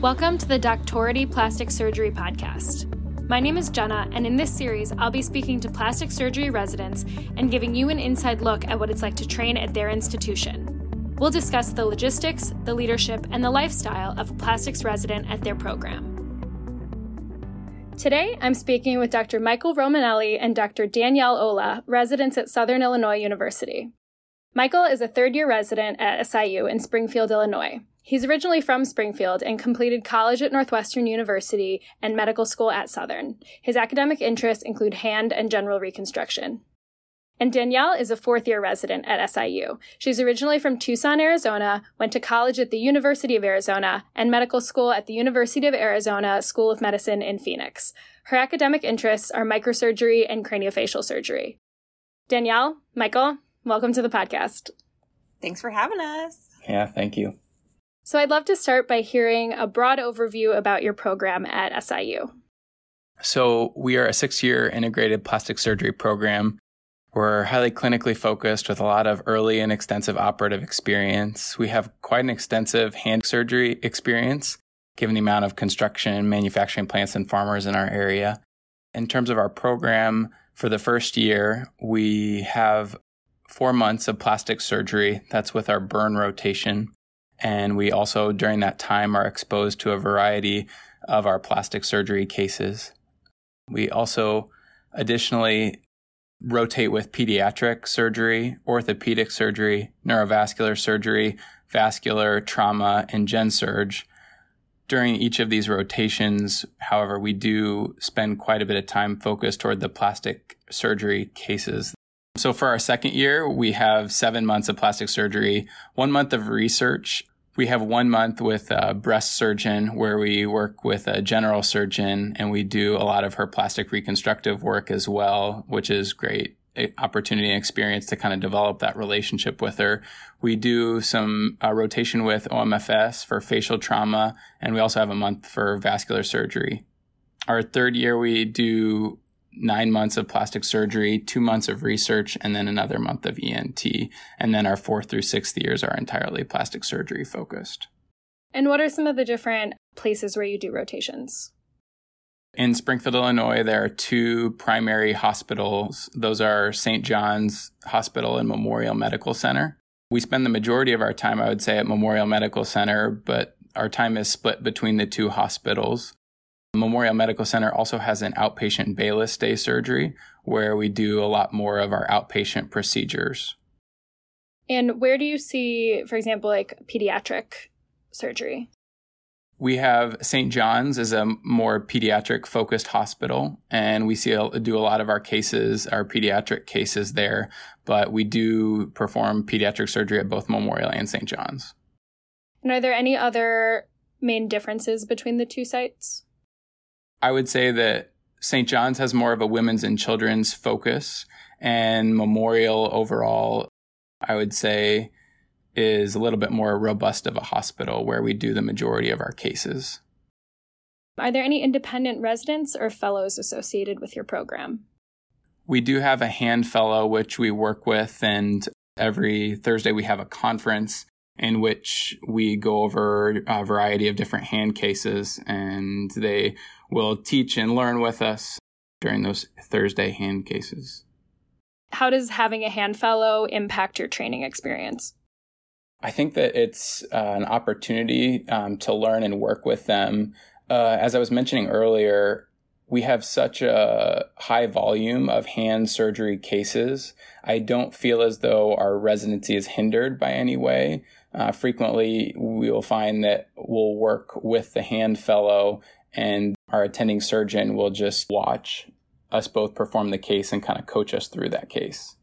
Welcome to the Doctority Plastic Surgery Podcast. My name is Jenna, and in this series, I'll be speaking to plastic surgery residents and giving you an inside look at what it's like to train at their institution. We'll discuss the logistics, the leadership, and the lifestyle of a plastics resident at their program. Today, I'm speaking with Dr. Michael Romanelli and Dr. Danielle Ola, residents at Southern Illinois University. Michael is a third year resident at SIU in Springfield, Illinois. He's originally from Springfield and completed college at Northwestern University and medical school at Southern. His academic interests include hand and general reconstruction. And Danielle is a fourth year resident at SIU. She's originally from Tucson, Arizona, went to college at the University of Arizona, and medical school at the University of Arizona School of Medicine in Phoenix. Her academic interests are microsurgery and craniofacial surgery. Danielle, Michael, welcome to the podcast. Thanks for having us. Yeah, thank you. So, I'd love to start by hearing a broad overview about your program at SIU. So, we are a six year integrated plastic surgery program. We're highly clinically focused with a lot of early and extensive operative experience. We have quite an extensive hand surgery experience, given the amount of construction, manufacturing plants, and farmers in our area. In terms of our program, for the first year, we have four months of plastic surgery. That's with our burn rotation. And we also, during that time, are exposed to a variety of our plastic surgery cases. We also additionally rotate with pediatric surgery, orthopedic surgery, neurovascular surgery, vascular, trauma, and gen surge. During each of these rotations, however, we do spend quite a bit of time focused toward the plastic surgery cases. So for our second year, we have seven months of plastic surgery, one month of research, we have one month with a breast surgeon where we work with a general surgeon and we do a lot of her plastic reconstructive work as well, which is great opportunity and experience to kind of develop that relationship with her. We do some uh, rotation with OMFS for facial trauma, and we also have a month for vascular surgery. Our third year, we do nine months of plastic surgery, two months of research, and then another month of ENT. And then our fourth through sixth years are entirely plastic surgery focused. And what are some of the different places where you do rotations? In Springfield, Illinois, there are two primary hospitals. Those are St. John's Hospital and Memorial Medical Center. We spend the majority of our time, I would say, at Memorial Medical Center, but our time is split between the two hospitals. Memorial Medical Center also has an outpatient Bayless day surgery where we do a lot more of our outpatient procedures. And where do you see, for example, like pediatric surgery? We have St. John's as a more pediatric focused hospital, and we see do a lot of our cases, our pediatric cases there. But we do perform pediatric surgery at both Memorial and St. John's. And are there any other main differences between the two sites? I would say that St. John's has more of a women's and children's focus, and Memorial overall, I would say, is a little bit more robust of a hospital where we do the majority of our cases. Are there any independent residents or fellows associated with your program? We do have a hand fellow which we work with, and every Thursday we have a conference in which we go over a variety of different hand cases and they will teach and learn with us during those Thursday hand cases. How does having a hand fellow impact your training experience? I think that it's uh, an opportunity um, to learn and work with them. Uh, as I was mentioning earlier, we have such a high volume of hand surgery cases. I don't feel as though our residency is hindered by any way. Uh, frequently, we will find that we'll work with the hand fellow, and our attending surgeon will just watch us both perform the case and kind of coach us through that case.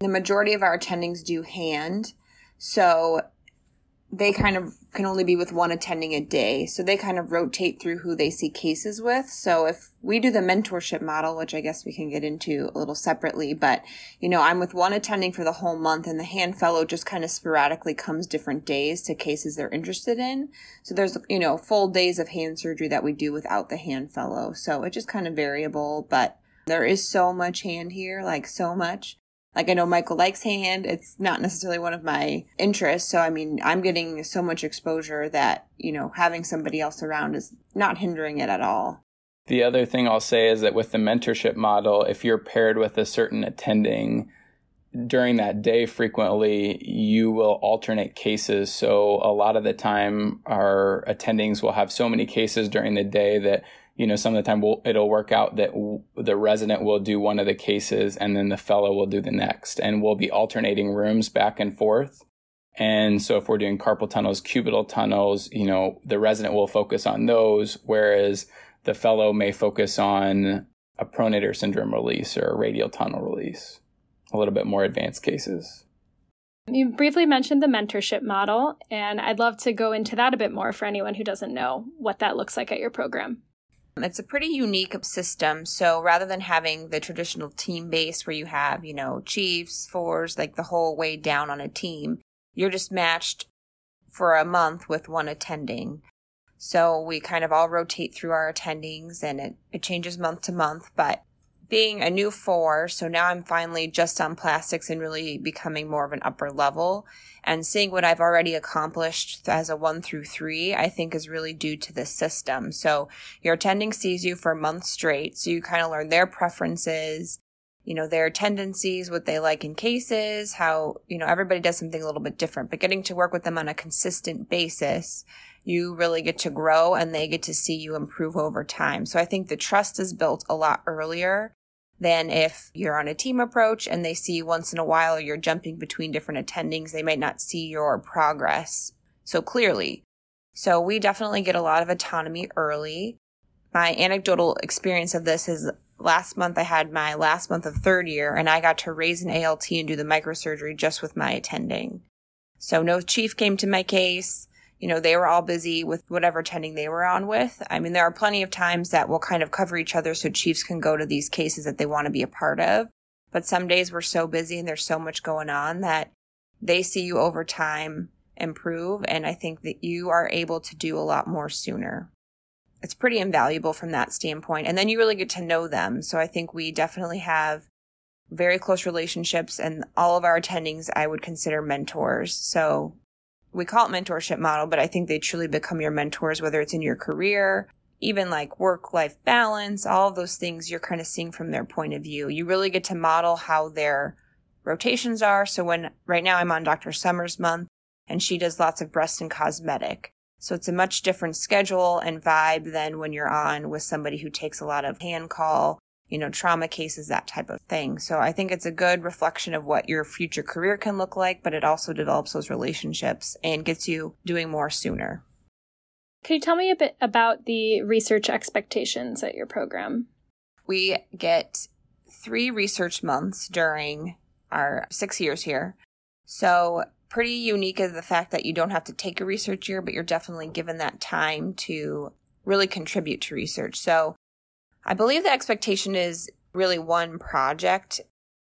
The majority of our attendings do hand. So they kind of can only be with one attending a day. So they kind of rotate through who they see cases with. So if we do the mentorship model, which I guess we can get into a little separately, but you know, I'm with one attending for the whole month and the hand fellow just kind of sporadically comes different days to cases they're interested in. So there's, you know, full days of hand surgery that we do without the hand fellow. So it's just kind of variable, but there is so much hand here, like so much. Like I know Michael likes hand. It's not necessarily one of my interests. So I mean, I'm getting so much exposure that, you know, having somebody else around is not hindering it at all. The other thing I'll say is that with the mentorship model, if you're paired with a certain attending, during that day frequently you will alternate cases so a lot of the time our attendings will have so many cases during the day that you know some of the time we'll, it'll work out that w- the resident will do one of the cases and then the fellow will do the next and we'll be alternating rooms back and forth and so if we're doing carpal tunnels cubital tunnels you know the resident will focus on those whereas the fellow may focus on a pronator syndrome release or a radial tunnel release a little bit more advanced cases. You briefly mentioned the mentorship model, and I'd love to go into that a bit more for anyone who doesn't know what that looks like at your program. It's a pretty unique system. So rather than having the traditional team base where you have, you know, chiefs, fours, like the whole way down on a team, you're just matched for a month with one attending. So we kind of all rotate through our attendings and it, it changes month to month, but being a new four, so now I'm finally just on plastics and really becoming more of an upper level. And seeing what I've already accomplished as a one through three, I think is really due to the system. So your attending sees you for a month straight, so you kind of learn their preferences, you know, their tendencies, what they like in cases, how, you know, everybody does something a little bit different, but getting to work with them on a consistent basis you really get to grow and they get to see you improve over time. So I think the trust is built a lot earlier than if you're on a team approach and they see once in a while you're jumping between different attendings. They might not see your progress so clearly. So we definitely get a lot of autonomy early. My anecdotal experience of this is last month I had my last month of third year and I got to raise an ALT and do the microsurgery just with my attending. So no chief came to my case you know, they were all busy with whatever tending they were on with. I mean, there are plenty of times that we'll kind of cover each other so chiefs can go to these cases that they want to be a part of. But some days we're so busy and there's so much going on that they see you over time improve. And I think that you are able to do a lot more sooner. It's pretty invaluable from that standpoint. And then you really get to know them. So I think we definitely have very close relationships and all of our attendings I would consider mentors. So we call it mentorship model, but I think they truly become your mentors, whether it's in your career, even like work life balance, all of those things you're kind of seeing from their point of view. You really get to model how their rotations are. So when right now I'm on Dr. Summers month and she does lots of breast and cosmetic. So it's a much different schedule and vibe than when you're on with somebody who takes a lot of hand call you know, trauma cases, that type of thing. So I think it's a good reflection of what your future career can look like, but it also develops those relationships and gets you doing more sooner. Can you tell me a bit about the research expectations at your program? We get three research months during our six years here. So pretty unique is the fact that you don't have to take a research year, but you're definitely given that time to really contribute to research. So I believe the expectation is really one project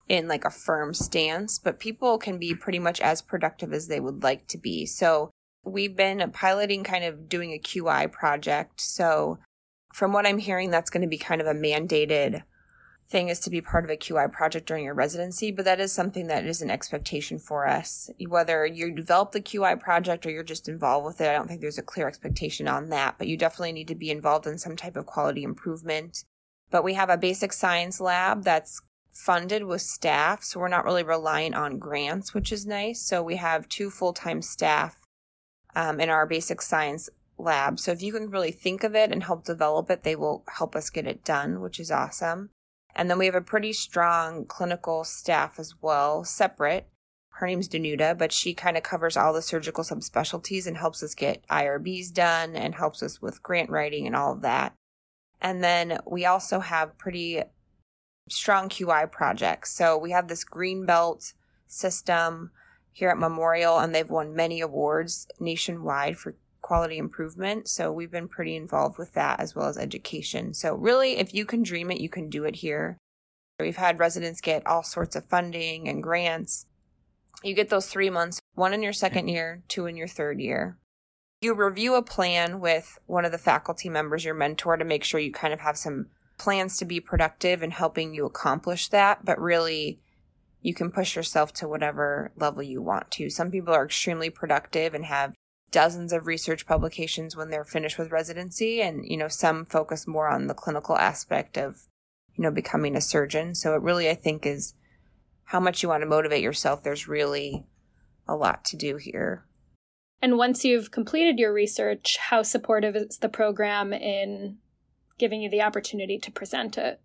in like a firm stance, but people can be pretty much as productive as they would like to be. So we've been piloting kind of doing a QI project. So from what I'm hearing, that's going to be kind of a mandated thing is to be part of a QI project during your residency, but that is something that is an expectation for us. Whether you develop the QI project or you're just involved with it, I don't think there's a clear expectation on that, but you definitely need to be involved in some type of quality improvement. But we have a basic science lab that's funded with staff, so we're not really relying on grants, which is nice. So we have two full time staff um, in our basic science lab. So if you can really think of it and help develop it, they will help us get it done, which is awesome. And then we have a pretty strong clinical staff as well, separate. Her name's Danuta, but she kind of covers all the surgical subspecialties and helps us get IRBs done and helps us with grant writing and all of that. And then we also have pretty strong QI projects. So we have this green belt system here at Memorial, and they've won many awards nationwide for quality improvement. So we've been pretty involved with that as well as education. So really, if you can dream it, you can do it here. We've had residents get all sorts of funding and grants. You get those three months, one in your second year, two in your third year. You review a plan with one of the faculty members, your mentor, to make sure you kind of have some plans to be productive and helping you accomplish that. But really, you can push yourself to whatever level you want to. Some people are extremely productive and have dozens of research publications when they're finished with residency and you know some focus more on the clinical aspect of you know becoming a surgeon so it really i think is how much you want to motivate yourself there's really a lot to do here and once you've completed your research how supportive is the program in giving you the opportunity to present it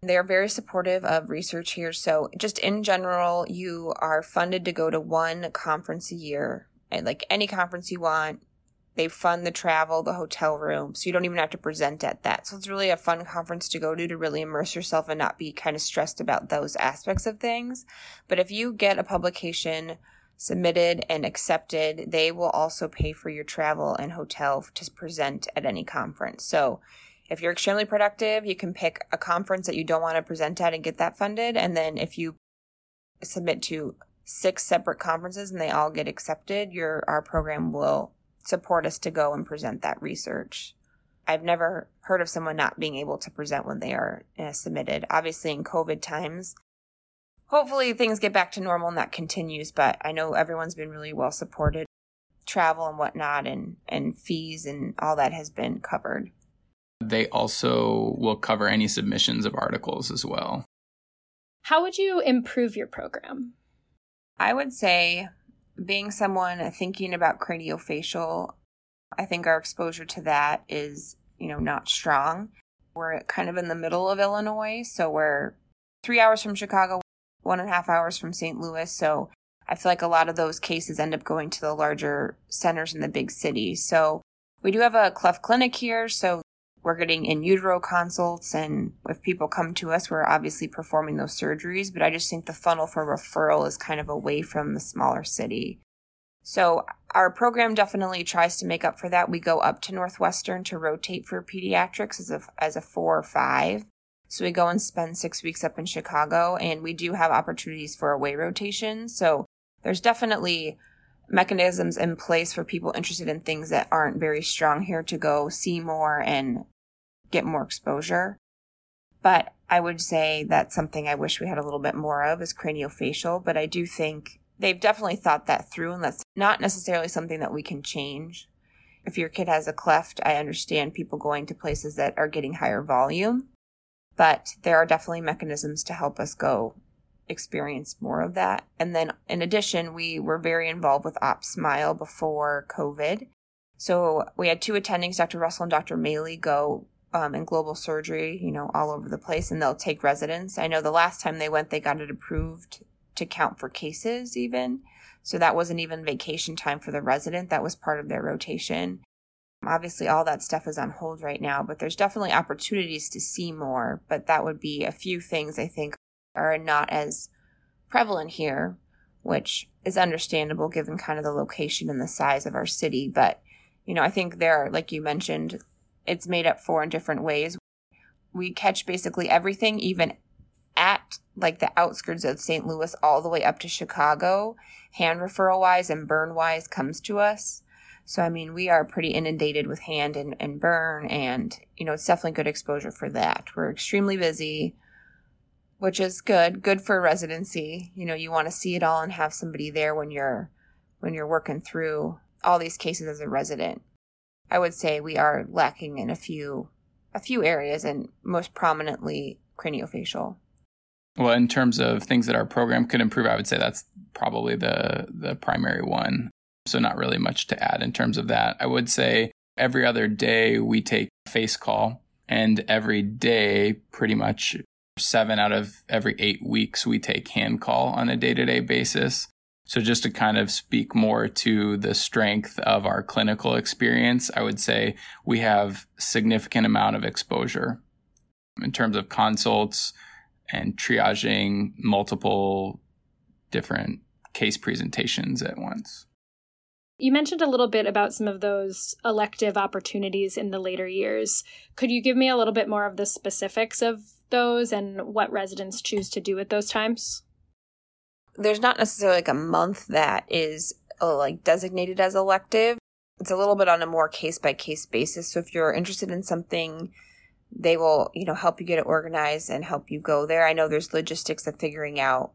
they're very supportive of research here. So, just in general, you are funded to go to one conference a year and like any conference you want. They fund the travel, the hotel room, so you don't even have to present at that. So it's really a fun conference to go to to really immerse yourself and not be kind of stressed about those aspects of things. But if you get a publication submitted and accepted, they will also pay for your travel and hotel to present at any conference. So if you're extremely productive, you can pick a conference that you don't want to present at and get that funded. And then if you submit to six separate conferences and they all get accepted, your our program will support us to go and present that research. I've never heard of someone not being able to present when they are uh, submitted. Obviously, in COVID times, hopefully things get back to normal and that continues. But I know everyone's been really well supported, travel and whatnot, and and fees and all that has been covered. They also will cover any submissions of articles as well. How would you improve your program? I would say, being someone thinking about craniofacial, I think our exposure to that is, you know, not strong. We're kind of in the middle of Illinois, so we're three hours from Chicago, one and a half hours from St. Louis. So I feel like a lot of those cases end up going to the larger centers in the big cities. So we do have a cleft clinic here, so we're getting in utero consults, and if people come to us, we're obviously performing those surgeries. But I just think the funnel for referral is kind of away from the smaller city. So our program definitely tries to make up for that. We go up to Northwestern to rotate for pediatrics as a as a four or five. So we go and spend six weeks up in Chicago, and we do have opportunities for away rotation. So there's definitely mechanisms in place for people interested in things that aren't very strong here to go see more and get more exposure. But I would say that's something I wish we had a little bit more of is craniofacial, but I do think they've definitely thought that through and that's not necessarily something that we can change. If your kid has a cleft, I understand people going to places that are getting higher volume, but there are definitely mechanisms to help us go experience more of that. And then in addition, we were very involved with Op Smile before COVID. So we had two attendings, Dr. Russell and Dr. Maley, go um, in global surgery, you know, all over the place, and they'll take residents. I know the last time they went, they got it approved to count for cases, even. So that wasn't even vacation time for the resident, that was part of their rotation. Obviously, all that stuff is on hold right now, but there's definitely opportunities to see more. But that would be a few things I think are not as prevalent here, which is understandable given kind of the location and the size of our city. But, you know, I think there are, like you mentioned, it's made up for in different ways. We catch basically everything, even at like the outskirts of St. Louis, all the way up to Chicago, hand referral wise and burn wise comes to us. So, I mean, we are pretty inundated with hand and, and burn, and, you know, it's definitely good exposure for that. We're extremely busy which is good. Good for residency. You know, you want to see it all and have somebody there when you're when you're working through all these cases as a resident. I would say we are lacking in a few a few areas and most prominently craniofacial. Well, in terms of things that our program could improve, I would say that's probably the the primary one. So not really much to add in terms of that. I would say every other day we take face call and every day pretty much seven out of every eight weeks, we take hand call on a day to day basis. So, just to kind of speak more to the strength of our clinical experience, I would say we have significant amount of exposure in terms of consults and triaging multiple different case presentations at once. You mentioned a little bit about some of those elective opportunities in the later years. Could you give me a little bit more of the specifics of those and what residents choose to do at those times? There's not necessarily like a month that is uh, like designated as elective. It's a little bit on a more case by case basis. So if you're interested in something, they will, you know, help you get it organized and help you go there. I know there's logistics of figuring out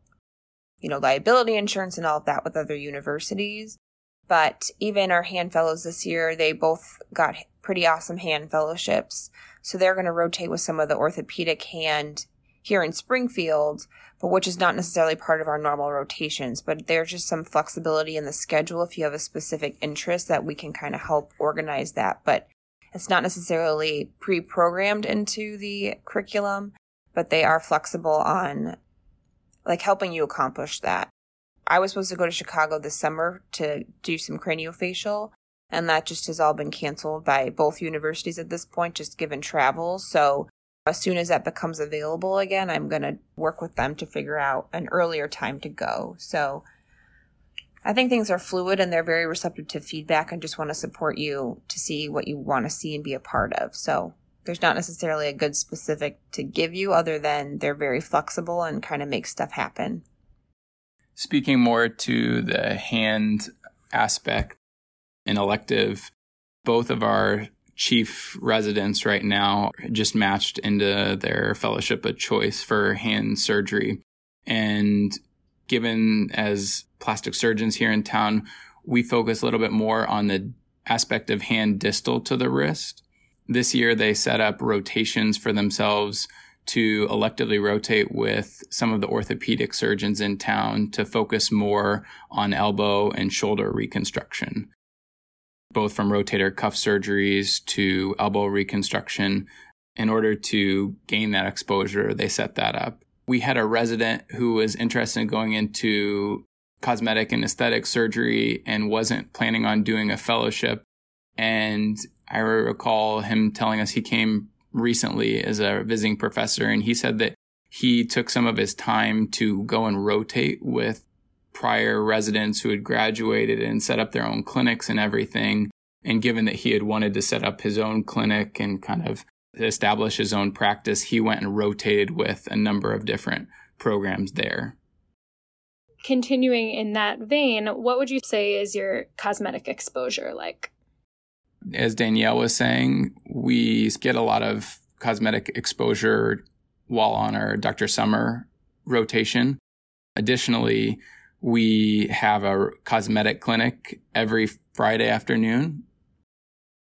you know, liability insurance and all of that with other universities. But even our hand fellows this year, they both got pretty awesome hand fellowships. So they're going to rotate with some of the orthopedic hand here in Springfield, but which is not necessarily part of our normal rotations. But there's just some flexibility in the schedule if you have a specific interest that we can kind of help organize that. But it's not necessarily pre programmed into the curriculum, but they are flexible on like helping you accomplish that. I was supposed to go to Chicago this summer to do some craniofacial, and that just has all been canceled by both universities at this point, just given travel. So as soon as that becomes available again, I'm going to work with them to figure out an earlier time to go. So I think things are fluid and they're very receptive to feedback and just want to support you to see what you want to see and be a part of. So there's not necessarily a good specific to give you other than they're very flexible and kind of make stuff happen. Speaking more to the hand aspect in elective, both of our chief residents right now just matched into their fellowship of choice for hand surgery. And given as plastic surgeons here in town, we focus a little bit more on the aspect of hand distal to the wrist. This year, they set up rotations for themselves to electively rotate with some of the orthopedic surgeons in town to focus more on elbow and shoulder reconstruction, both from rotator cuff surgeries to elbow reconstruction. In order to gain that exposure, they set that up. We had a resident who was interested in going into cosmetic and aesthetic surgery and wasn't planning on doing a fellowship. And I recall him telling us he came recently as a visiting professor, and he said that he took some of his time to go and rotate with prior residents who had graduated and set up their own clinics and everything. And given that he had wanted to set up his own clinic and kind of establish his own practice, he went and rotated with a number of different programs there. Continuing in that vein, what would you say is your cosmetic exposure like? As Danielle was saying, we get a lot of cosmetic exposure while on our Dr. Summer rotation. Additionally, we have a cosmetic clinic every Friday afternoon.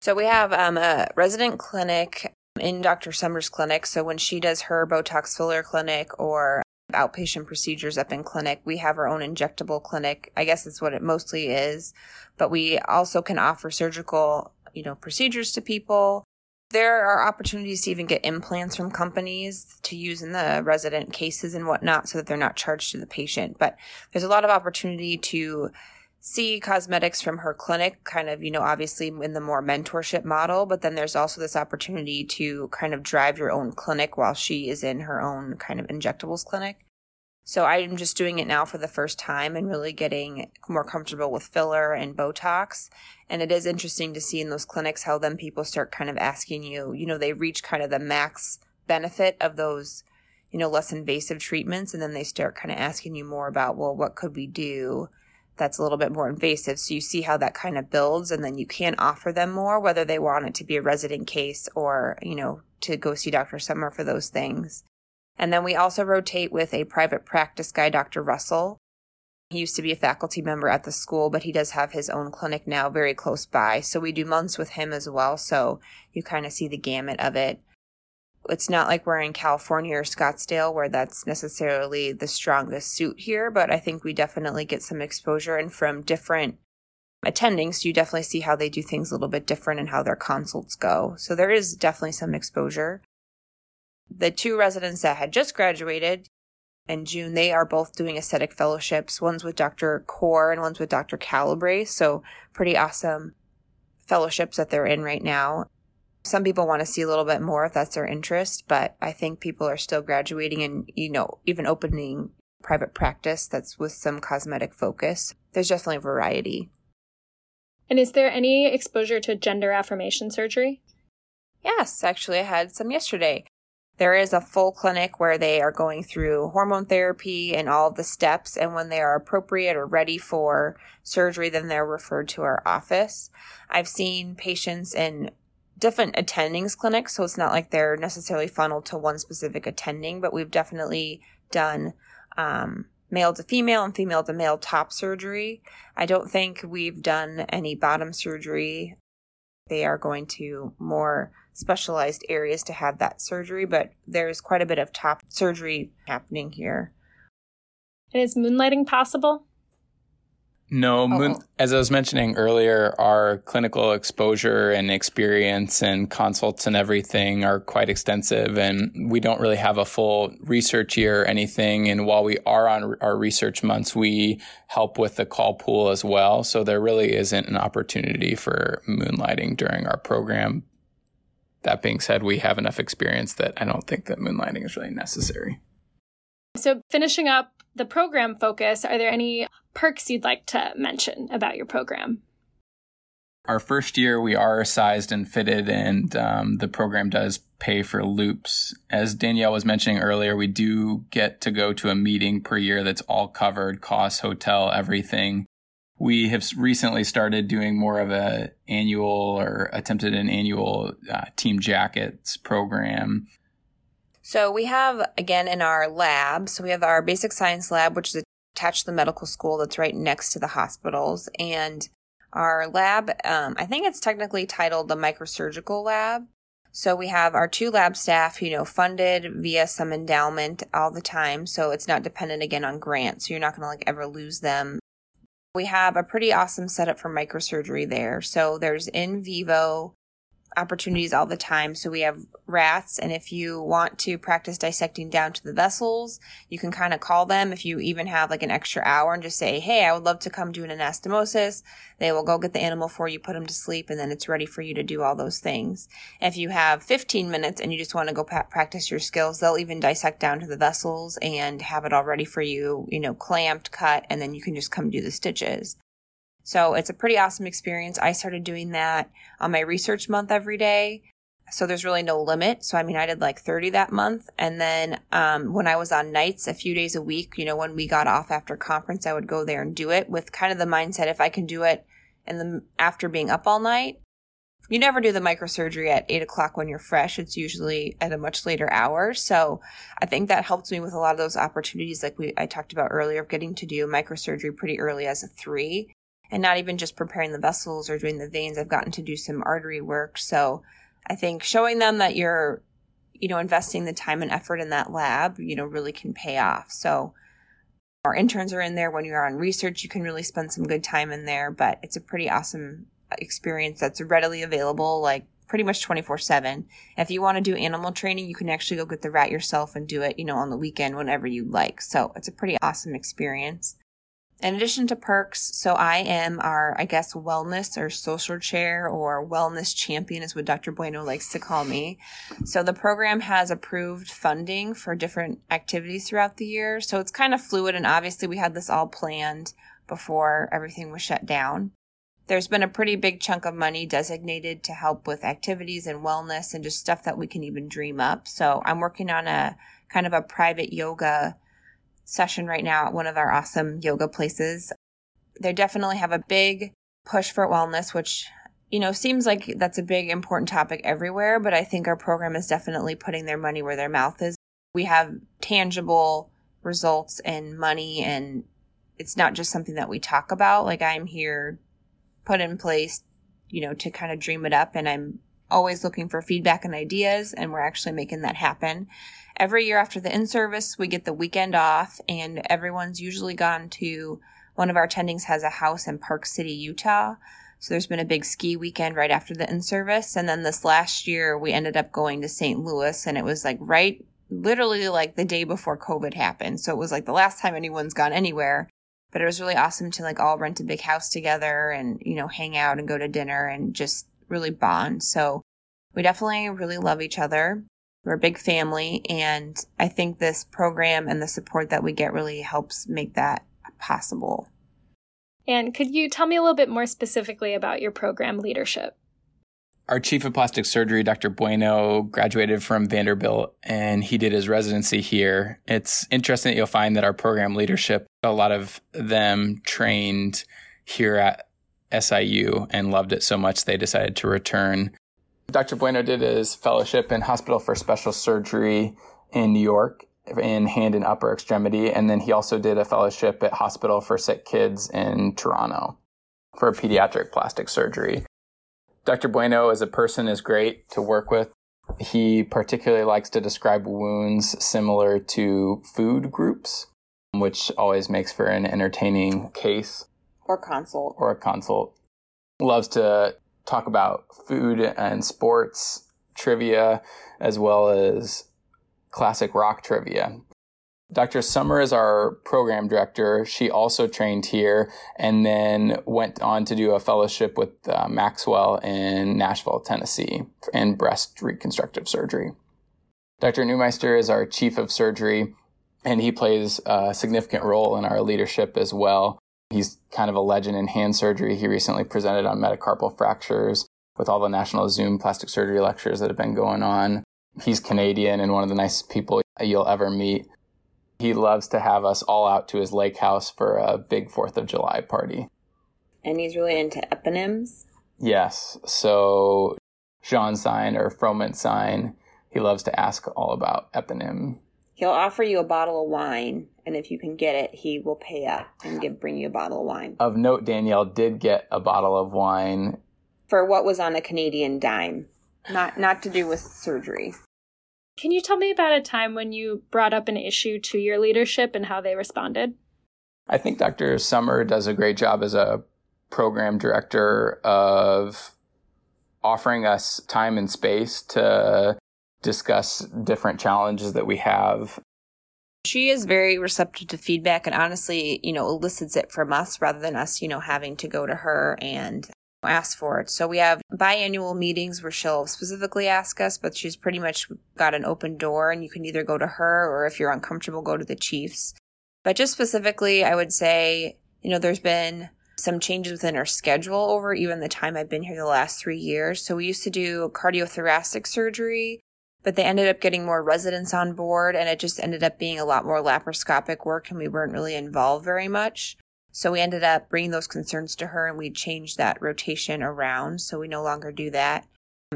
So we have um, a resident clinic in Dr. Summer's clinic. So when she does her Botox filler clinic or outpatient procedures up in clinic, we have our own injectable clinic. I guess that's what it mostly is. But we also can offer surgical you know, procedures to people. There are opportunities to even get implants from companies to use in the resident cases and whatnot so that they're not charged to the patient. But there's a lot of opportunity to see cosmetics from her clinic, kind of, you know, obviously in the more mentorship model, but then there's also this opportunity to kind of drive your own clinic while she is in her own kind of injectables clinic. So I'm just doing it now for the first time and really getting more comfortable with filler and Botox. And it is interesting to see in those clinics how then people start kind of asking you, you know, they reach kind of the max benefit of those, you know, less invasive treatments. And then they start kind of asking you more about, well, what could we do that's a little bit more invasive? So you see how that kind of builds and then you can offer them more, whether they want it to be a resident case or, you know, to go see Dr. Summer for those things. And then we also rotate with a private practice guy, Dr. Russell. He used to be a faculty member at the school, but he does have his own clinic now very close by. So we do months with him as well. So you kind of see the gamut of it. It's not like we're in California or Scottsdale where that's necessarily the strongest suit here, but I think we definitely get some exposure and from different attendings, you definitely see how they do things a little bit different and how their consults go. So there is definitely some exposure. The two residents that had just graduated in June, they are both doing aesthetic fellowships. One's with Dr. Core and one's with Dr. Calabrese. So pretty awesome fellowships that they're in right now. Some people want to see a little bit more if that's their interest, but I think people are still graduating and, you know, even opening private practice that's with some cosmetic focus. There's definitely variety. And is there any exposure to gender affirmation surgery? Yes, actually, I had some yesterday. There is a full clinic where they are going through hormone therapy and all of the steps. And when they are appropriate or ready for surgery, then they're referred to our office. I've seen patients in different attendings clinics. So it's not like they're necessarily funneled to one specific attending, but we've definitely done, um, male to female and female to male top surgery. I don't think we've done any bottom surgery. They are going to more specialized areas to have that surgery, but there's quite a bit of top surgery happening here. And is moonlighting possible? No, oh, moon, oh. as I was mentioning earlier, our clinical exposure and experience and consults and everything are quite extensive, and we don't really have a full research year or anything. And while we are on our research months, we help with the call pool as well. So there really isn't an opportunity for moonlighting during our program. That being said, we have enough experience that I don't think that moonlighting is really necessary. So, finishing up the program focus, are there any perks you'd like to mention about your program? Our first year, we are sized and fitted, and um, the program does pay for loops. As Danielle was mentioning earlier, we do get to go to a meeting per year that's all covered cost, hotel, everything. We have recently started doing more of a annual or attempted an annual uh, team jackets program. So we have again in our lab, so we have our basic science lab, which is attached to the medical school that's right next to the hospitals. And our lab, um, I think it's technically titled the microsurgical lab. So we have our two lab staff, you know, funded via some endowment all the time. So it's not dependent again on grants. So you're not going to like ever lose them. We have a pretty awesome setup for microsurgery there. So there's in vivo opportunities all the time. So we have rats, and if you want to practice dissecting down to the vessels, you can kind of call them if you even have like an extra hour and just say, Hey, I would love to come do an anastomosis. They will go get the animal for you, put them to sleep, and then it's ready for you to do all those things. If you have 15 minutes and you just want to go pa- practice your skills, they'll even dissect down to the vessels and have it all ready for you, you know, clamped, cut, and then you can just come do the stitches. So it's a pretty awesome experience. I started doing that on my research month every day. So there's really no limit. So I mean, I did like 30 that month. And then um, when I was on nights a few days a week, you know, when we got off after conference, I would go there and do it with kind of the mindset if I can do it and then after being up all night. You never do the microsurgery at eight o'clock when you're fresh. It's usually at a much later hour. So I think that helped me with a lot of those opportunities, like we I talked about earlier, of getting to do microsurgery pretty early as a three and not even just preparing the vessels or doing the veins. I've gotten to do some artery work. So I think showing them that you're, you know, investing the time and effort in that lab, you know, really can pay off. So our interns are in there. When you're on research, you can really spend some good time in there, but it's a pretty awesome experience that's readily available, like pretty much 24 7. If you want to do animal training, you can actually go get the rat yourself and do it, you know, on the weekend whenever you like. So it's a pretty awesome experience. In addition to perks, so I am our, I guess, wellness or social chair or wellness champion is what Dr. Bueno likes to call me. So the program has approved funding for different activities throughout the year. So it's kind of fluid and obviously we had this all planned before everything was shut down. There's been a pretty big chunk of money designated to help with activities and wellness and just stuff that we can even dream up. So I'm working on a kind of a private yoga session right now at one of our awesome yoga places. They definitely have a big push for wellness, which, you know, seems like that's a big important topic everywhere, but I think our program is definitely putting their money where their mouth is. We have tangible results and money and it's not just something that we talk about. Like I'm here put in place, you know, to kind of dream it up and I'm always looking for feedback and ideas and we're actually making that happen. Every year after the in service, we get the weekend off, and everyone's usually gone to one of our attendings has a house in Park City, Utah. So there's been a big ski weekend right after the in service. And then this last year, we ended up going to St. Louis, and it was like right, literally like the day before COVID happened. So it was like the last time anyone's gone anywhere. But it was really awesome to like all rent a big house together and, you know, hang out and go to dinner and just really bond. So we definitely really love each other. We're a big family, and I think this program and the support that we get really helps make that possible. And could you tell me a little bit more specifically about your program leadership? Our chief of plastic surgery, Dr. Bueno, graduated from Vanderbilt and he did his residency here. It's interesting that you'll find that our program leadership, a lot of them trained here at SIU and loved it so much they decided to return Dr. Bueno did his fellowship in Hospital for Special Surgery in New York. in hand and upper extremity. And then he also did a fellowship at Hospital for Sick Kids in Toronto for pediatric plastic surgery. Dr. Bueno as a person is great to work with. He particularly likes to describe wounds similar to food groups, which always makes for an entertaining case. Or consult. Or a consult. Loves to talk about food and sports trivia, as well as classic rock trivia. Dr. Summer is our program director. She also trained here and then went on to do a fellowship with uh, Maxwell in Nashville, Tennessee, in breast reconstructive surgery. Dr. Neumeister is our chief of surgery, and he plays a significant role in our leadership as well. He's kind of a legend in hand surgery. He recently presented on metacarpal fractures with all the national Zoom plastic surgery lectures that have been going on. He's Canadian and one of the nicest people you'll ever meet. He loves to have us all out to his lake house for a big 4th of July party. And he's really into eponyms? Yes. So, Jeanne sign or Froment sign, he loves to ask all about eponym. He'll offer you a bottle of wine, and if you can get it, he will pay up and give bring you a bottle of wine. Of note, Danielle did get a bottle of wine for what was on a Canadian dime, not not to do with surgery. Can you tell me about a time when you brought up an issue to your leadership and how they responded? I think Dr. Summer does a great job as a program director of offering us time and space to discuss different challenges that we have. She is very receptive to feedback and honestly, you know, elicits it from us rather than us, you know, having to go to her and ask for it. So we have biannual meetings where she'll specifically ask us, but she's pretty much got an open door and you can either go to her or if you're uncomfortable, go to the chiefs. But just specifically, I would say, you know, there's been some changes within our schedule over even the time I've been here the last three years. So we used to do cardiothoracic surgery, but they ended up getting more residents on board and it just ended up being a lot more laparoscopic work and we weren't really involved very much. So we ended up bringing those concerns to her and we changed that rotation around. So we no longer do that.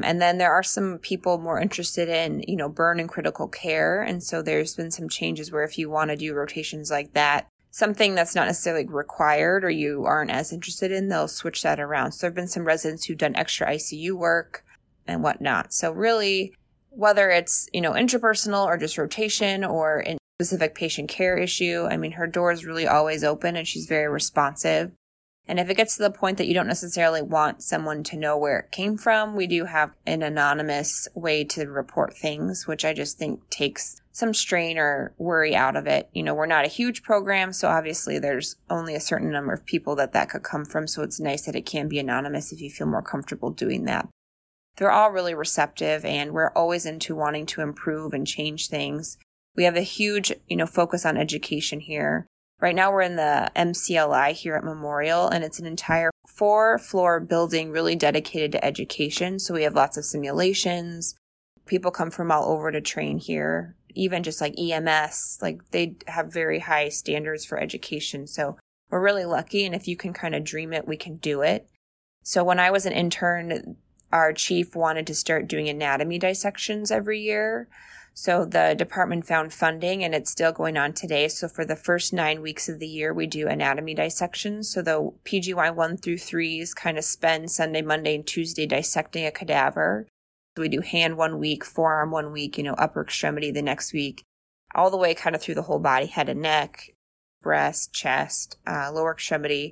And then there are some people more interested in, you know, burn and critical care. And so there's been some changes where if you want to do rotations like that, something that's not necessarily required or you aren't as interested in, they'll switch that around. So there have been some residents who've done extra ICU work and whatnot. So really, whether it's, you know, interpersonal or just rotation or in specific patient care issue. I mean, her door is really always open and she's very responsive. And if it gets to the point that you don't necessarily want someone to know where it came from, we do have an anonymous way to report things, which I just think takes some strain or worry out of it. You know, we're not a huge program, so obviously there's only a certain number of people that that could come from. So it's nice that it can be anonymous if you feel more comfortable doing that. They're all really receptive and we're always into wanting to improve and change things. We have a huge, you know, focus on education here. Right now we're in the MCLI here at Memorial and it's an entire four floor building really dedicated to education. So we have lots of simulations. People come from all over to train here, even just like EMS, like they have very high standards for education. So we're really lucky. And if you can kind of dream it, we can do it. So when I was an intern, our chief wanted to start doing anatomy dissections every year. So the department found funding and it's still going on today. So for the first nine weeks of the year, we do anatomy dissections. So the PGY one through threes kind of spend Sunday, Monday, and Tuesday dissecting a cadaver. So we do hand one week, forearm one week, you know, upper extremity the next week, all the way kind of through the whole body, head and neck, breast, chest, uh, lower extremity.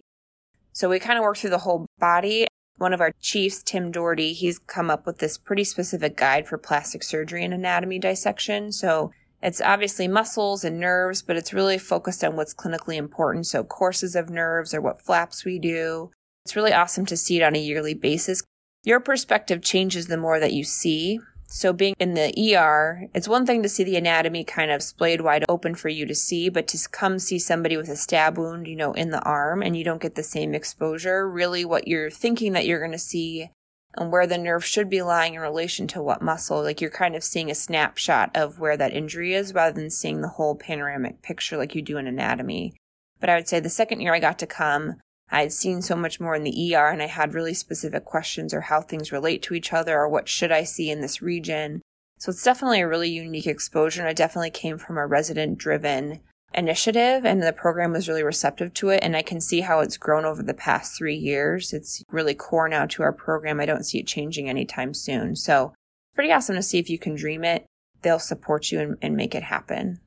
So we kind of work through the whole body one of our chiefs, Tim Doherty, he's come up with this pretty specific guide for plastic surgery and anatomy dissection. So it's obviously muscles and nerves, but it's really focused on what's clinically important. So courses of nerves or what flaps we do. It's really awesome to see it on a yearly basis. Your perspective changes the more that you see. So being in the ER, it's one thing to see the anatomy kind of splayed wide open for you to see, but to come see somebody with a stab wound, you know, in the arm and you don't get the same exposure, really what you're thinking that you're going to see and where the nerve should be lying in relation to what muscle, like you're kind of seeing a snapshot of where that injury is rather than seeing the whole panoramic picture like you do in anatomy. But I would say the second year I got to come, I had seen so much more in the ER and I had really specific questions or how things relate to each other or what should I see in this region. So it's definitely a really unique exposure. And it definitely came from a resident driven initiative and the program was really receptive to it. And I can see how it's grown over the past three years. It's really core now to our program. I don't see it changing anytime soon. So pretty awesome to see if you can dream it. They'll support you and, and make it happen.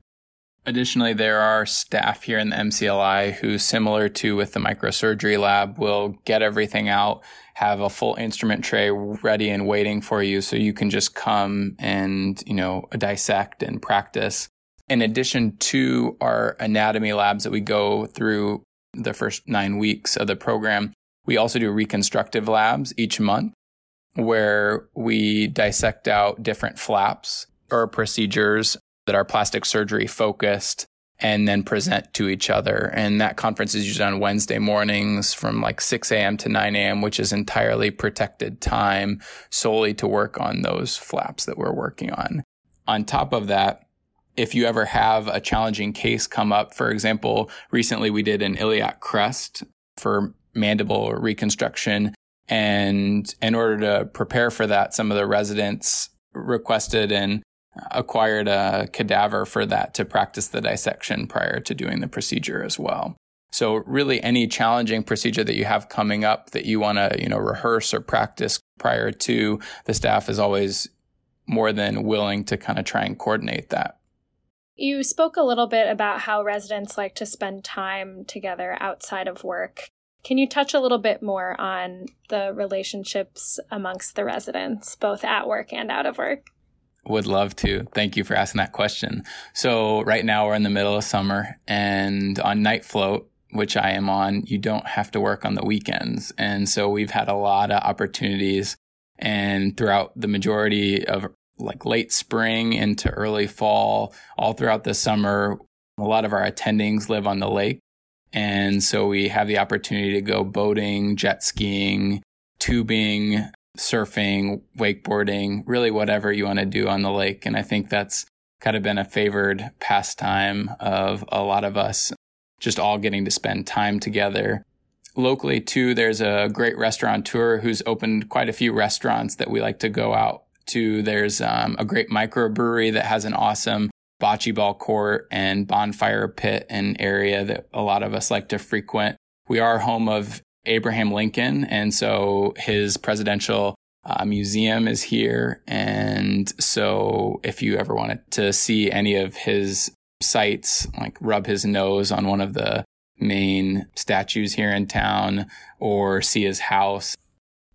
Additionally, there are staff here in the MCLI who, similar to with the microsurgery lab, will get everything out, have a full instrument tray ready and waiting for you so you can just come and, you know, dissect and practice. In addition to our anatomy labs that we go through the first nine weeks of the program, we also do reconstructive labs each month where we dissect out different flaps or procedures that are plastic surgery focused and then present to each other. And that conference is usually on Wednesday mornings from like 6 a.m. to 9 a.m., which is entirely protected time solely to work on those flaps that we're working on. On top of that, if you ever have a challenging case come up, for example, recently we did an iliac crest for mandible reconstruction. And in order to prepare for that, some of the residents requested and acquired a cadaver for that to practice the dissection prior to doing the procedure as well. So really any challenging procedure that you have coming up that you want to, you know, rehearse or practice prior to the staff is always more than willing to kind of try and coordinate that. You spoke a little bit about how residents like to spend time together outside of work. Can you touch a little bit more on the relationships amongst the residents, both at work and out of work? Would love to. Thank you for asking that question. So right now we're in the middle of summer and on night float, which I am on, you don't have to work on the weekends. And so we've had a lot of opportunities and throughout the majority of like late spring into early fall, all throughout the summer, a lot of our attendings live on the lake. And so we have the opportunity to go boating, jet skiing, tubing, surfing, wakeboarding, really whatever you want to do on the lake. And I think that's kind of been a favored pastime of a lot of us, just all getting to spend time together. Locally, too, there's a great restaurateur who's opened quite a few restaurants that we like to go out to. There's um, a great microbrewery that has an awesome bocce ball court and bonfire pit and area that a lot of us like to frequent. We are home of Abraham Lincoln. And so his presidential uh, museum is here. And so if you ever wanted to see any of his sites, like rub his nose on one of the main statues here in town or see his house.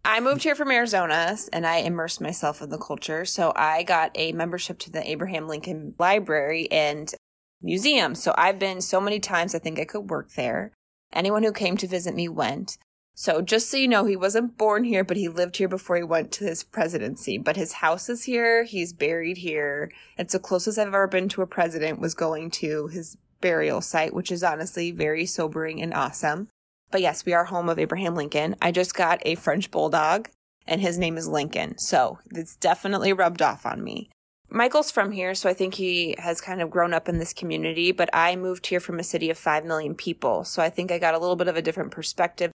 I moved here from Arizona and I immersed myself in the culture. So I got a membership to the Abraham Lincoln Library and Museum. So I've been so many times, I think I could work there. Anyone who came to visit me went. So just so you know, he wasn't born here, but he lived here before he went to his presidency. But his house is here. He's buried here. It's the closest I've ever been to a president was going to his burial site, which is honestly very sobering and awesome. But yes, we are home of Abraham Lincoln. I just got a French bulldog and his name is Lincoln. So it's definitely rubbed off on me. Michael's from here, so I think he has kind of grown up in this community, but I moved here from a city of 5 million people. So I think I got a little bit of a different perspective.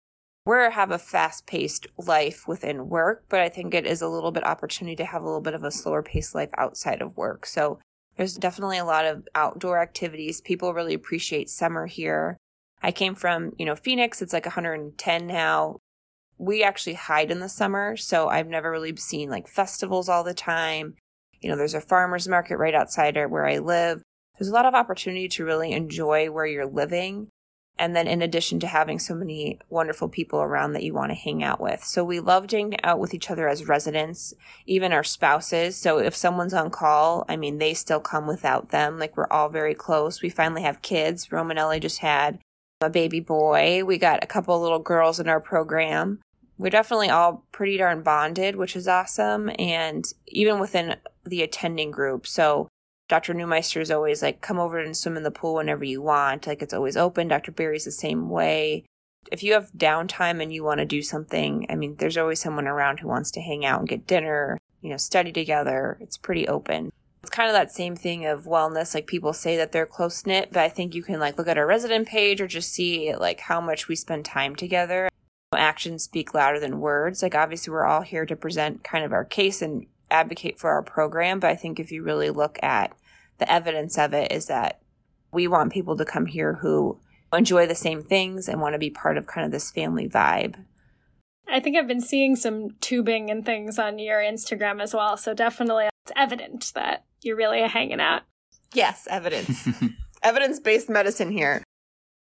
We have a fast paced life within work, but I think it is a little bit opportunity to have a little bit of a slower paced life outside of work. So there's definitely a lot of outdoor activities. People really appreciate summer here. I came from, you know, Phoenix. It's like 110 now. We actually hide in the summer, so I've never really seen like festivals all the time. You know, there's a farmer's market right outside where I live. There's a lot of opportunity to really enjoy where you're living. And then in addition to having so many wonderful people around that you want to hang out with. So we love hanging out with each other as residents, even our spouses. So if someone's on call, I mean, they still come without them. Like we're all very close. We finally have kids. Romanelli just had a baby boy. We got a couple little girls in our program we're definitely all pretty darn bonded, which is awesome. And even within the attending group. So Dr. Neumeister is always like, come over and swim in the pool whenever you want. Like it's always open. Dr. Barry's the same way. If you have downtime and you want to do something, I mean, there's always someone around who wants to hang out and get dinner, you know, study together. It's pretty open. It's kind of that same thing of wellness. Like people say that they're close knit, but I think you can like look at our resident page or just see like how much we spend time together actions speak louder than words. Like, obviously, we're all here to present kind of our case, and advocate for our program, but I think if you really look at the evidence of it, is that we want people to come here who enjoy the same things and want to be part of kind of this family vibe. I think I've been seeing some tubing and things on your Instagram as well. So definitely it's evident that you're really hanging out. Yes, evidence. evidence based medicine here.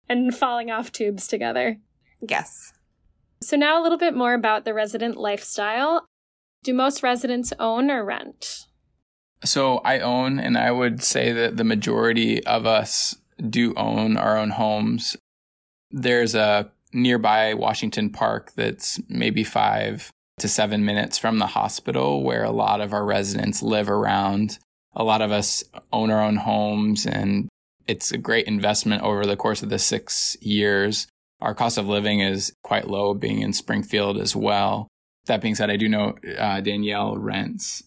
And falling off tubes together. Yes. So now a little bit more about the resident lifestyle. Do most residents own or rent? So I own, and I would say that the majority of us do own our own homes. There's a nearby Washington Park that's maybe five to seven minutes from the hospital where a lot of our residents live around. A lot of us own our own homes and it's a great investment over the course of the six years. Our cost of living is quite low being in Springfield as well. That being said, I do know uh, Danielle rents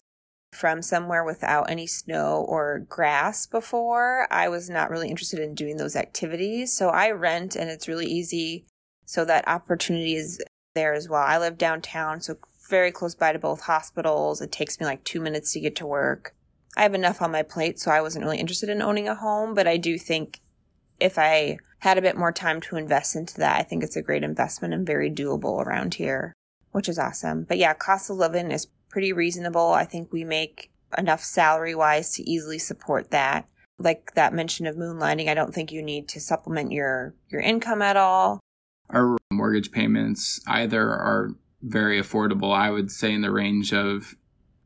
from somewhere without any snow or grass before. I was not really interested in doing those activities. So I rent and it's really easy. So that opportunity is there as well. I live downtown, so very close by to both hospitals. It takes me like two minutes to get to work. I have enough on my plate, so I wasn't really interested in owning a home, but I do think if I had a bit more time to invest into that, I think it's a great investment and very doable around here, which is awesome. But yeah, cost of living is pretty reasonable. I think we make enough salary wise to easily support that. Like that mention of moonlighting, I don't think you need to supplement your your income at all. Our mortgage payments either are very affordable. I would say in the range of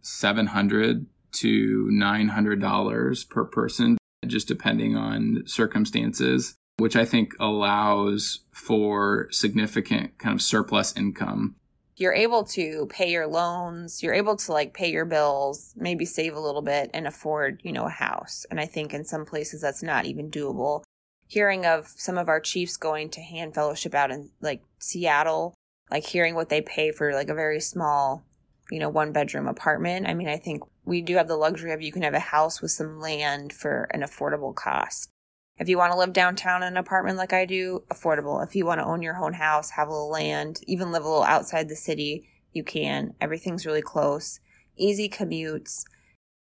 700 to $900 per person, just depending on circumstances, which I think allows for significant kind of surplus income you're able to pay your loans, you're able to like pay your bills, maybe save a little bit and afford, you know, a house. And I think in some places that's not even doable. Hearing of some of our chiefs going to hand fellowship out in like Seattle, like hearing what they pay for like a very small, you know, one bedroom apartment. I mean, I think we do have the luxury of you can have a house with some land for an affordable cost. If you want to live downtown in an apartment like I do, affordable. If you want to own your own house, have a little land, even live a little outside the city, you can. Everything's really close. Easy commutes.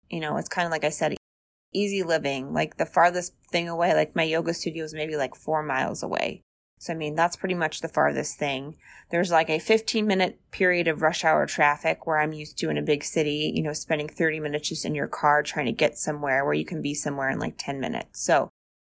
You know, it's kind of like I said, easy living. Like the farthest thing away, like my yoga studio is maybe like four miles away. So, I mean, that's pretty much the farthest thing. There's like a 15 minute period of rush hour traffic where I'm used to in a big city, you know, spending 30 minutes just in your car trying to get somewhere where you can be somewhere in like 10 minutes. So,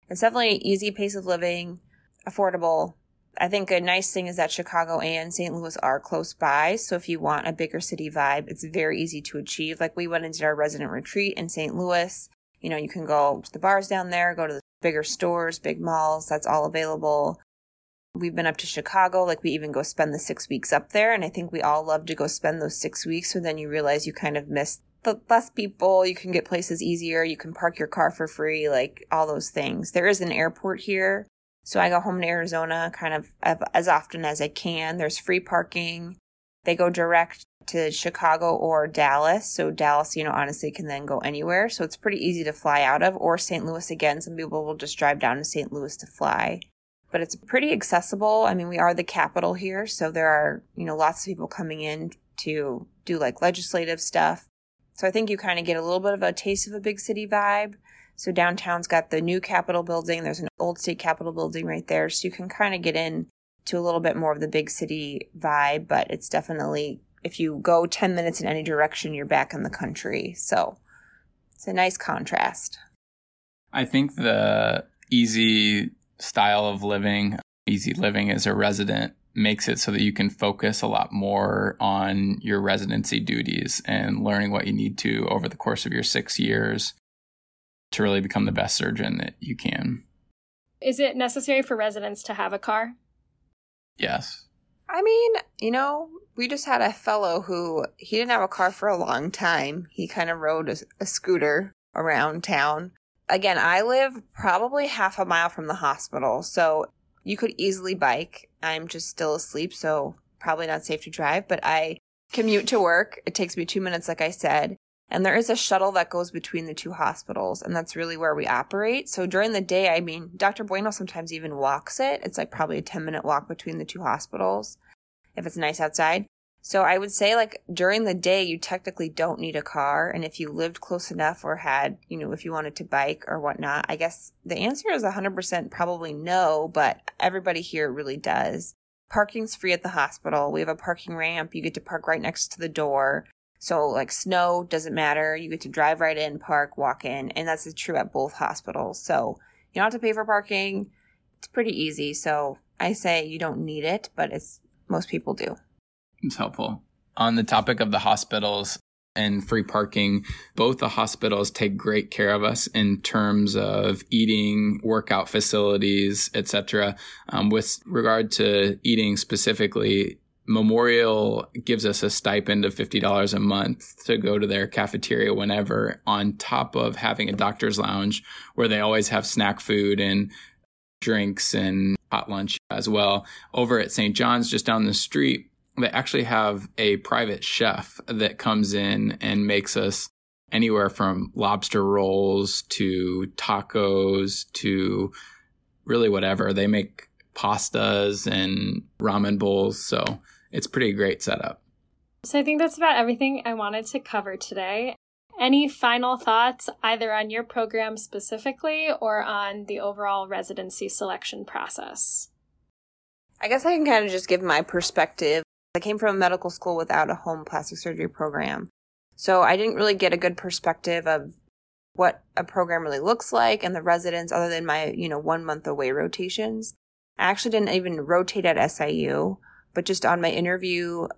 it's definitely an easy pace of living, affordable. I think a nice thing is that Chicago and St. Louis are close by. So if you want a bigger city vibe, it's very easy to achieve. Like we went into our resident retreat in St. Louis. You know, you can go to the bars down there, go to the bigger stores, big malls. That's all available. We've been up to Chicago. Like we even go spend the six weeks up there. And I think we all love to go spend those six weeks. So then you realize you kind of miss the less people, you can get places easier, you can park your car for free, like all those things. There is an airport here. So I go home to Arizona kind of as often as I can. There's free parking. They go direct to Chicago or Dallas. So Dallas, you know, honestly can then go anywhere. So it's pretty easy to fly out of or St. Louis again. Some people will just drive down to St. Louis to fly. But it's pretty accessible. I mean, we are the capital here, so there are, you know, lots of people coming in to do like legislative stuff. So I think you kind of get a little bit of a taste of a big city vibe. So downtown's got the new Capitol building. There's an old state Capitol building right there. So you can kind of get in to a little bit more of the big city vibe, but it's definitely, if you go 10 minutes in any direction, you're back in the country. So it's a nice contrast. I think the easy style of living, easy living as a resident makes it so that you can focus a lot more on your residency duties and learning what you need to over the course of your six years to really become the best surgeon that you can. Is it necessary for residents to have a car? Yes. I mean, you know, we just had a fellow who he didn't have a car for a long time. He kind of rode a, a scooter around town. Again, I live probably half a mile from the hospital, so you could easily bike. I'm just still asleep, so probably not safe to drive, but I commute to work. It takes me two minutes, like I said. And there is a shuttle that goes between the two hospitals, and that's really where we operate. So during the day, I mean, Dr. Bueno sometimes even walks it. It's like probably a 10 minute walk between the two hospitals if it's nice outside. So I would say like during the day, you technically don't need a car. And if you lived close enough or had, you know, if you wanted to bike or whatnot, I guess the answer is 100% probably no, but everybody here really does. Parking's free at the hospital. We have a parking ramp. You get to park right next to the door. So like snow doesn't matter. You get to drive right in, park, walk in. And that's true at both hospitals. So you don't have to pay for parking. It's pretty easy. So I say you don't need it, but it's most people do. It's helpful. On the topic of the hospitals and free parking, both the hospitals take great care of us in terms of eating, workout facilities, etc. Um, with regard to eating specifically, Memorial gives us a stipend of $50 a month to go to their cafeteria whenever, on top of having a doctor's lounge where they always have snack food and drinks and hot lunch as well. Over at St. John's, just down the street, they actually have a private chef that comes in and makes us anywhere from lobster rolls to tacos to really whatever. They make pastas and ramen bowls. So it's pretty great setup. So I think that's about everything I wanted to cover today. Any final thoughts either on your program specifically or on the overall residency selection process? I guess I can kind of just give my perspective. I came from a medical school without a home plastic surgery program. So I didn't really get a good perspective of what a program really looks like and the residents other than my, you know, one month away rotations. I actually didn't even rotate at SIU, but just on my interview,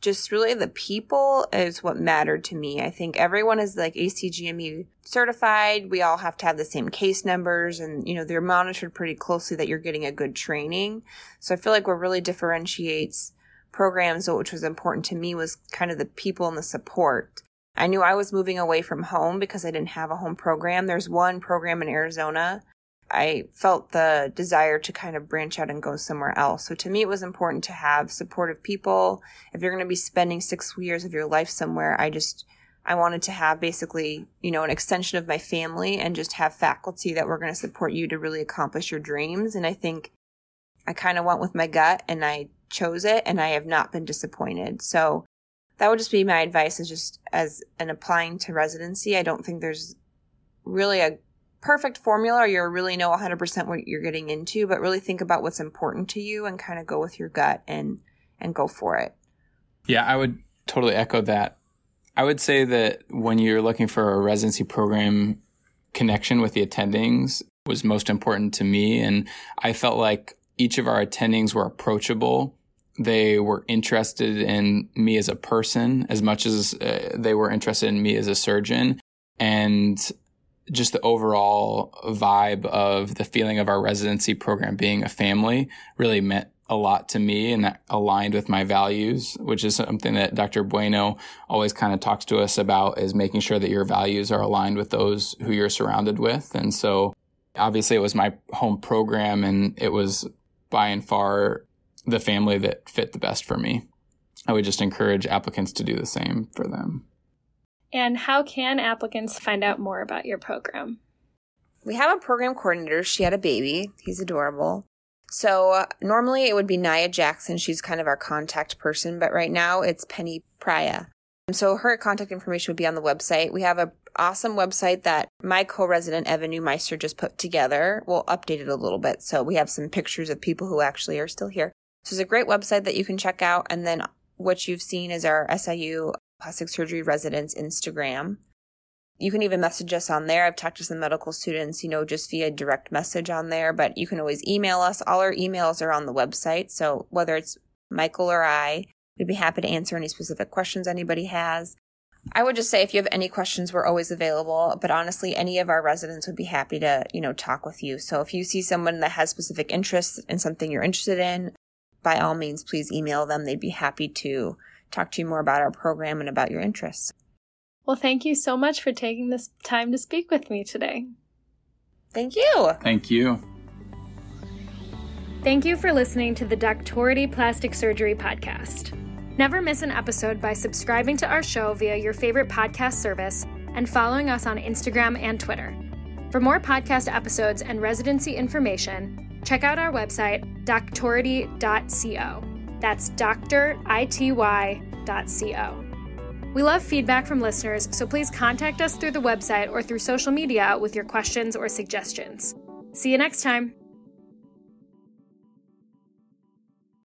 just really the people is what mattered to me. I think everyone is like ACGME certified. We all have to have the same case numbers and, you know, they're monitored pretty closely that you're getting a good training. So I feel like what really differentiates programs, which was important to me, was kind of the people and the support. I knew I was moving away from home because I didn't have a home program. There's one program in Arizona. I felt the desire to kind of branch out and go somewhere else. So to me, it was important to have supportive people. If you're going to be spending six years of your life somewhere, I just, I wanted to have basically, you know, an extension of my family and just have faculty that were going to support you to really accomplish your dreams. And I think I kind of went with my gut and I chose it and I have not been disappointed. So that would just be my advice is just as an applying to residency. I don't think there's really a perfect formula or you really know 100% what you're getting into, but really think about what's important to you and kind of go with your gut and and go for it. Yeah, I would totally echo that. I would say that when you're looking for a residency program connection with the attendings was most important to me and I felt like each of our attendings were approachable they were interested in me as a person as much as uh, they were interested in me as a surgeon. And just the overall vibe of the feeling of our residency program being a family really meant a lot to me and that aligned with my values, which is something that Dr. Bueno always kind of talks to us about is making sure that your values are aligned with those who you're surrounded with. And so obviously it was my home program and it was by and far the family that fit the best for me. I would just encourage applicants to do the same for them. And how can applicants find out more about your program? We have a program coordinator. She had a baby. He's adorable. So uh, normally it would be Naya Jackson. She's kind of our contact person, but right now it's Penny Praya. So her contact information would be on the website. We have a awesome website that my co-resident Evan Neumeister just put together. We'll update it a little bit. So we have some pictures of people who actually are still here. So it's a great website that you can check out. And then what you've seen is our SIU plastic surgery residents Instagram. You can even message us on there. I've talked to some medical students, you know, just via direct message on there, but you can always email us. All our emails are on the website. So whether it's Michael or I, we'd be happy to answer any specific questions anybody has. I would just say if you have any questions, we're always available. But honestly, any of our residents would be happy to, you know, talk with you. So if you see someone that has specific interests in something you're interested in, by all means, please email them. They'd be happy to talk to you more about our program and about your interests. Well, thank you so much for taking this time to speak with me today. Thank you. Thank you. Thank you for listening to the Doctority Plastic Surgery Podcast. Never miss an episode by subscribing to our show via your favorite podcast service and following us on Instagram and Twitter. For more podcast episodes and residency information, check out our website, doctority.co. That's drity.co. We love feedback from listeners, so please contact us through the website or through social media with your questions or suggestions. See you next time.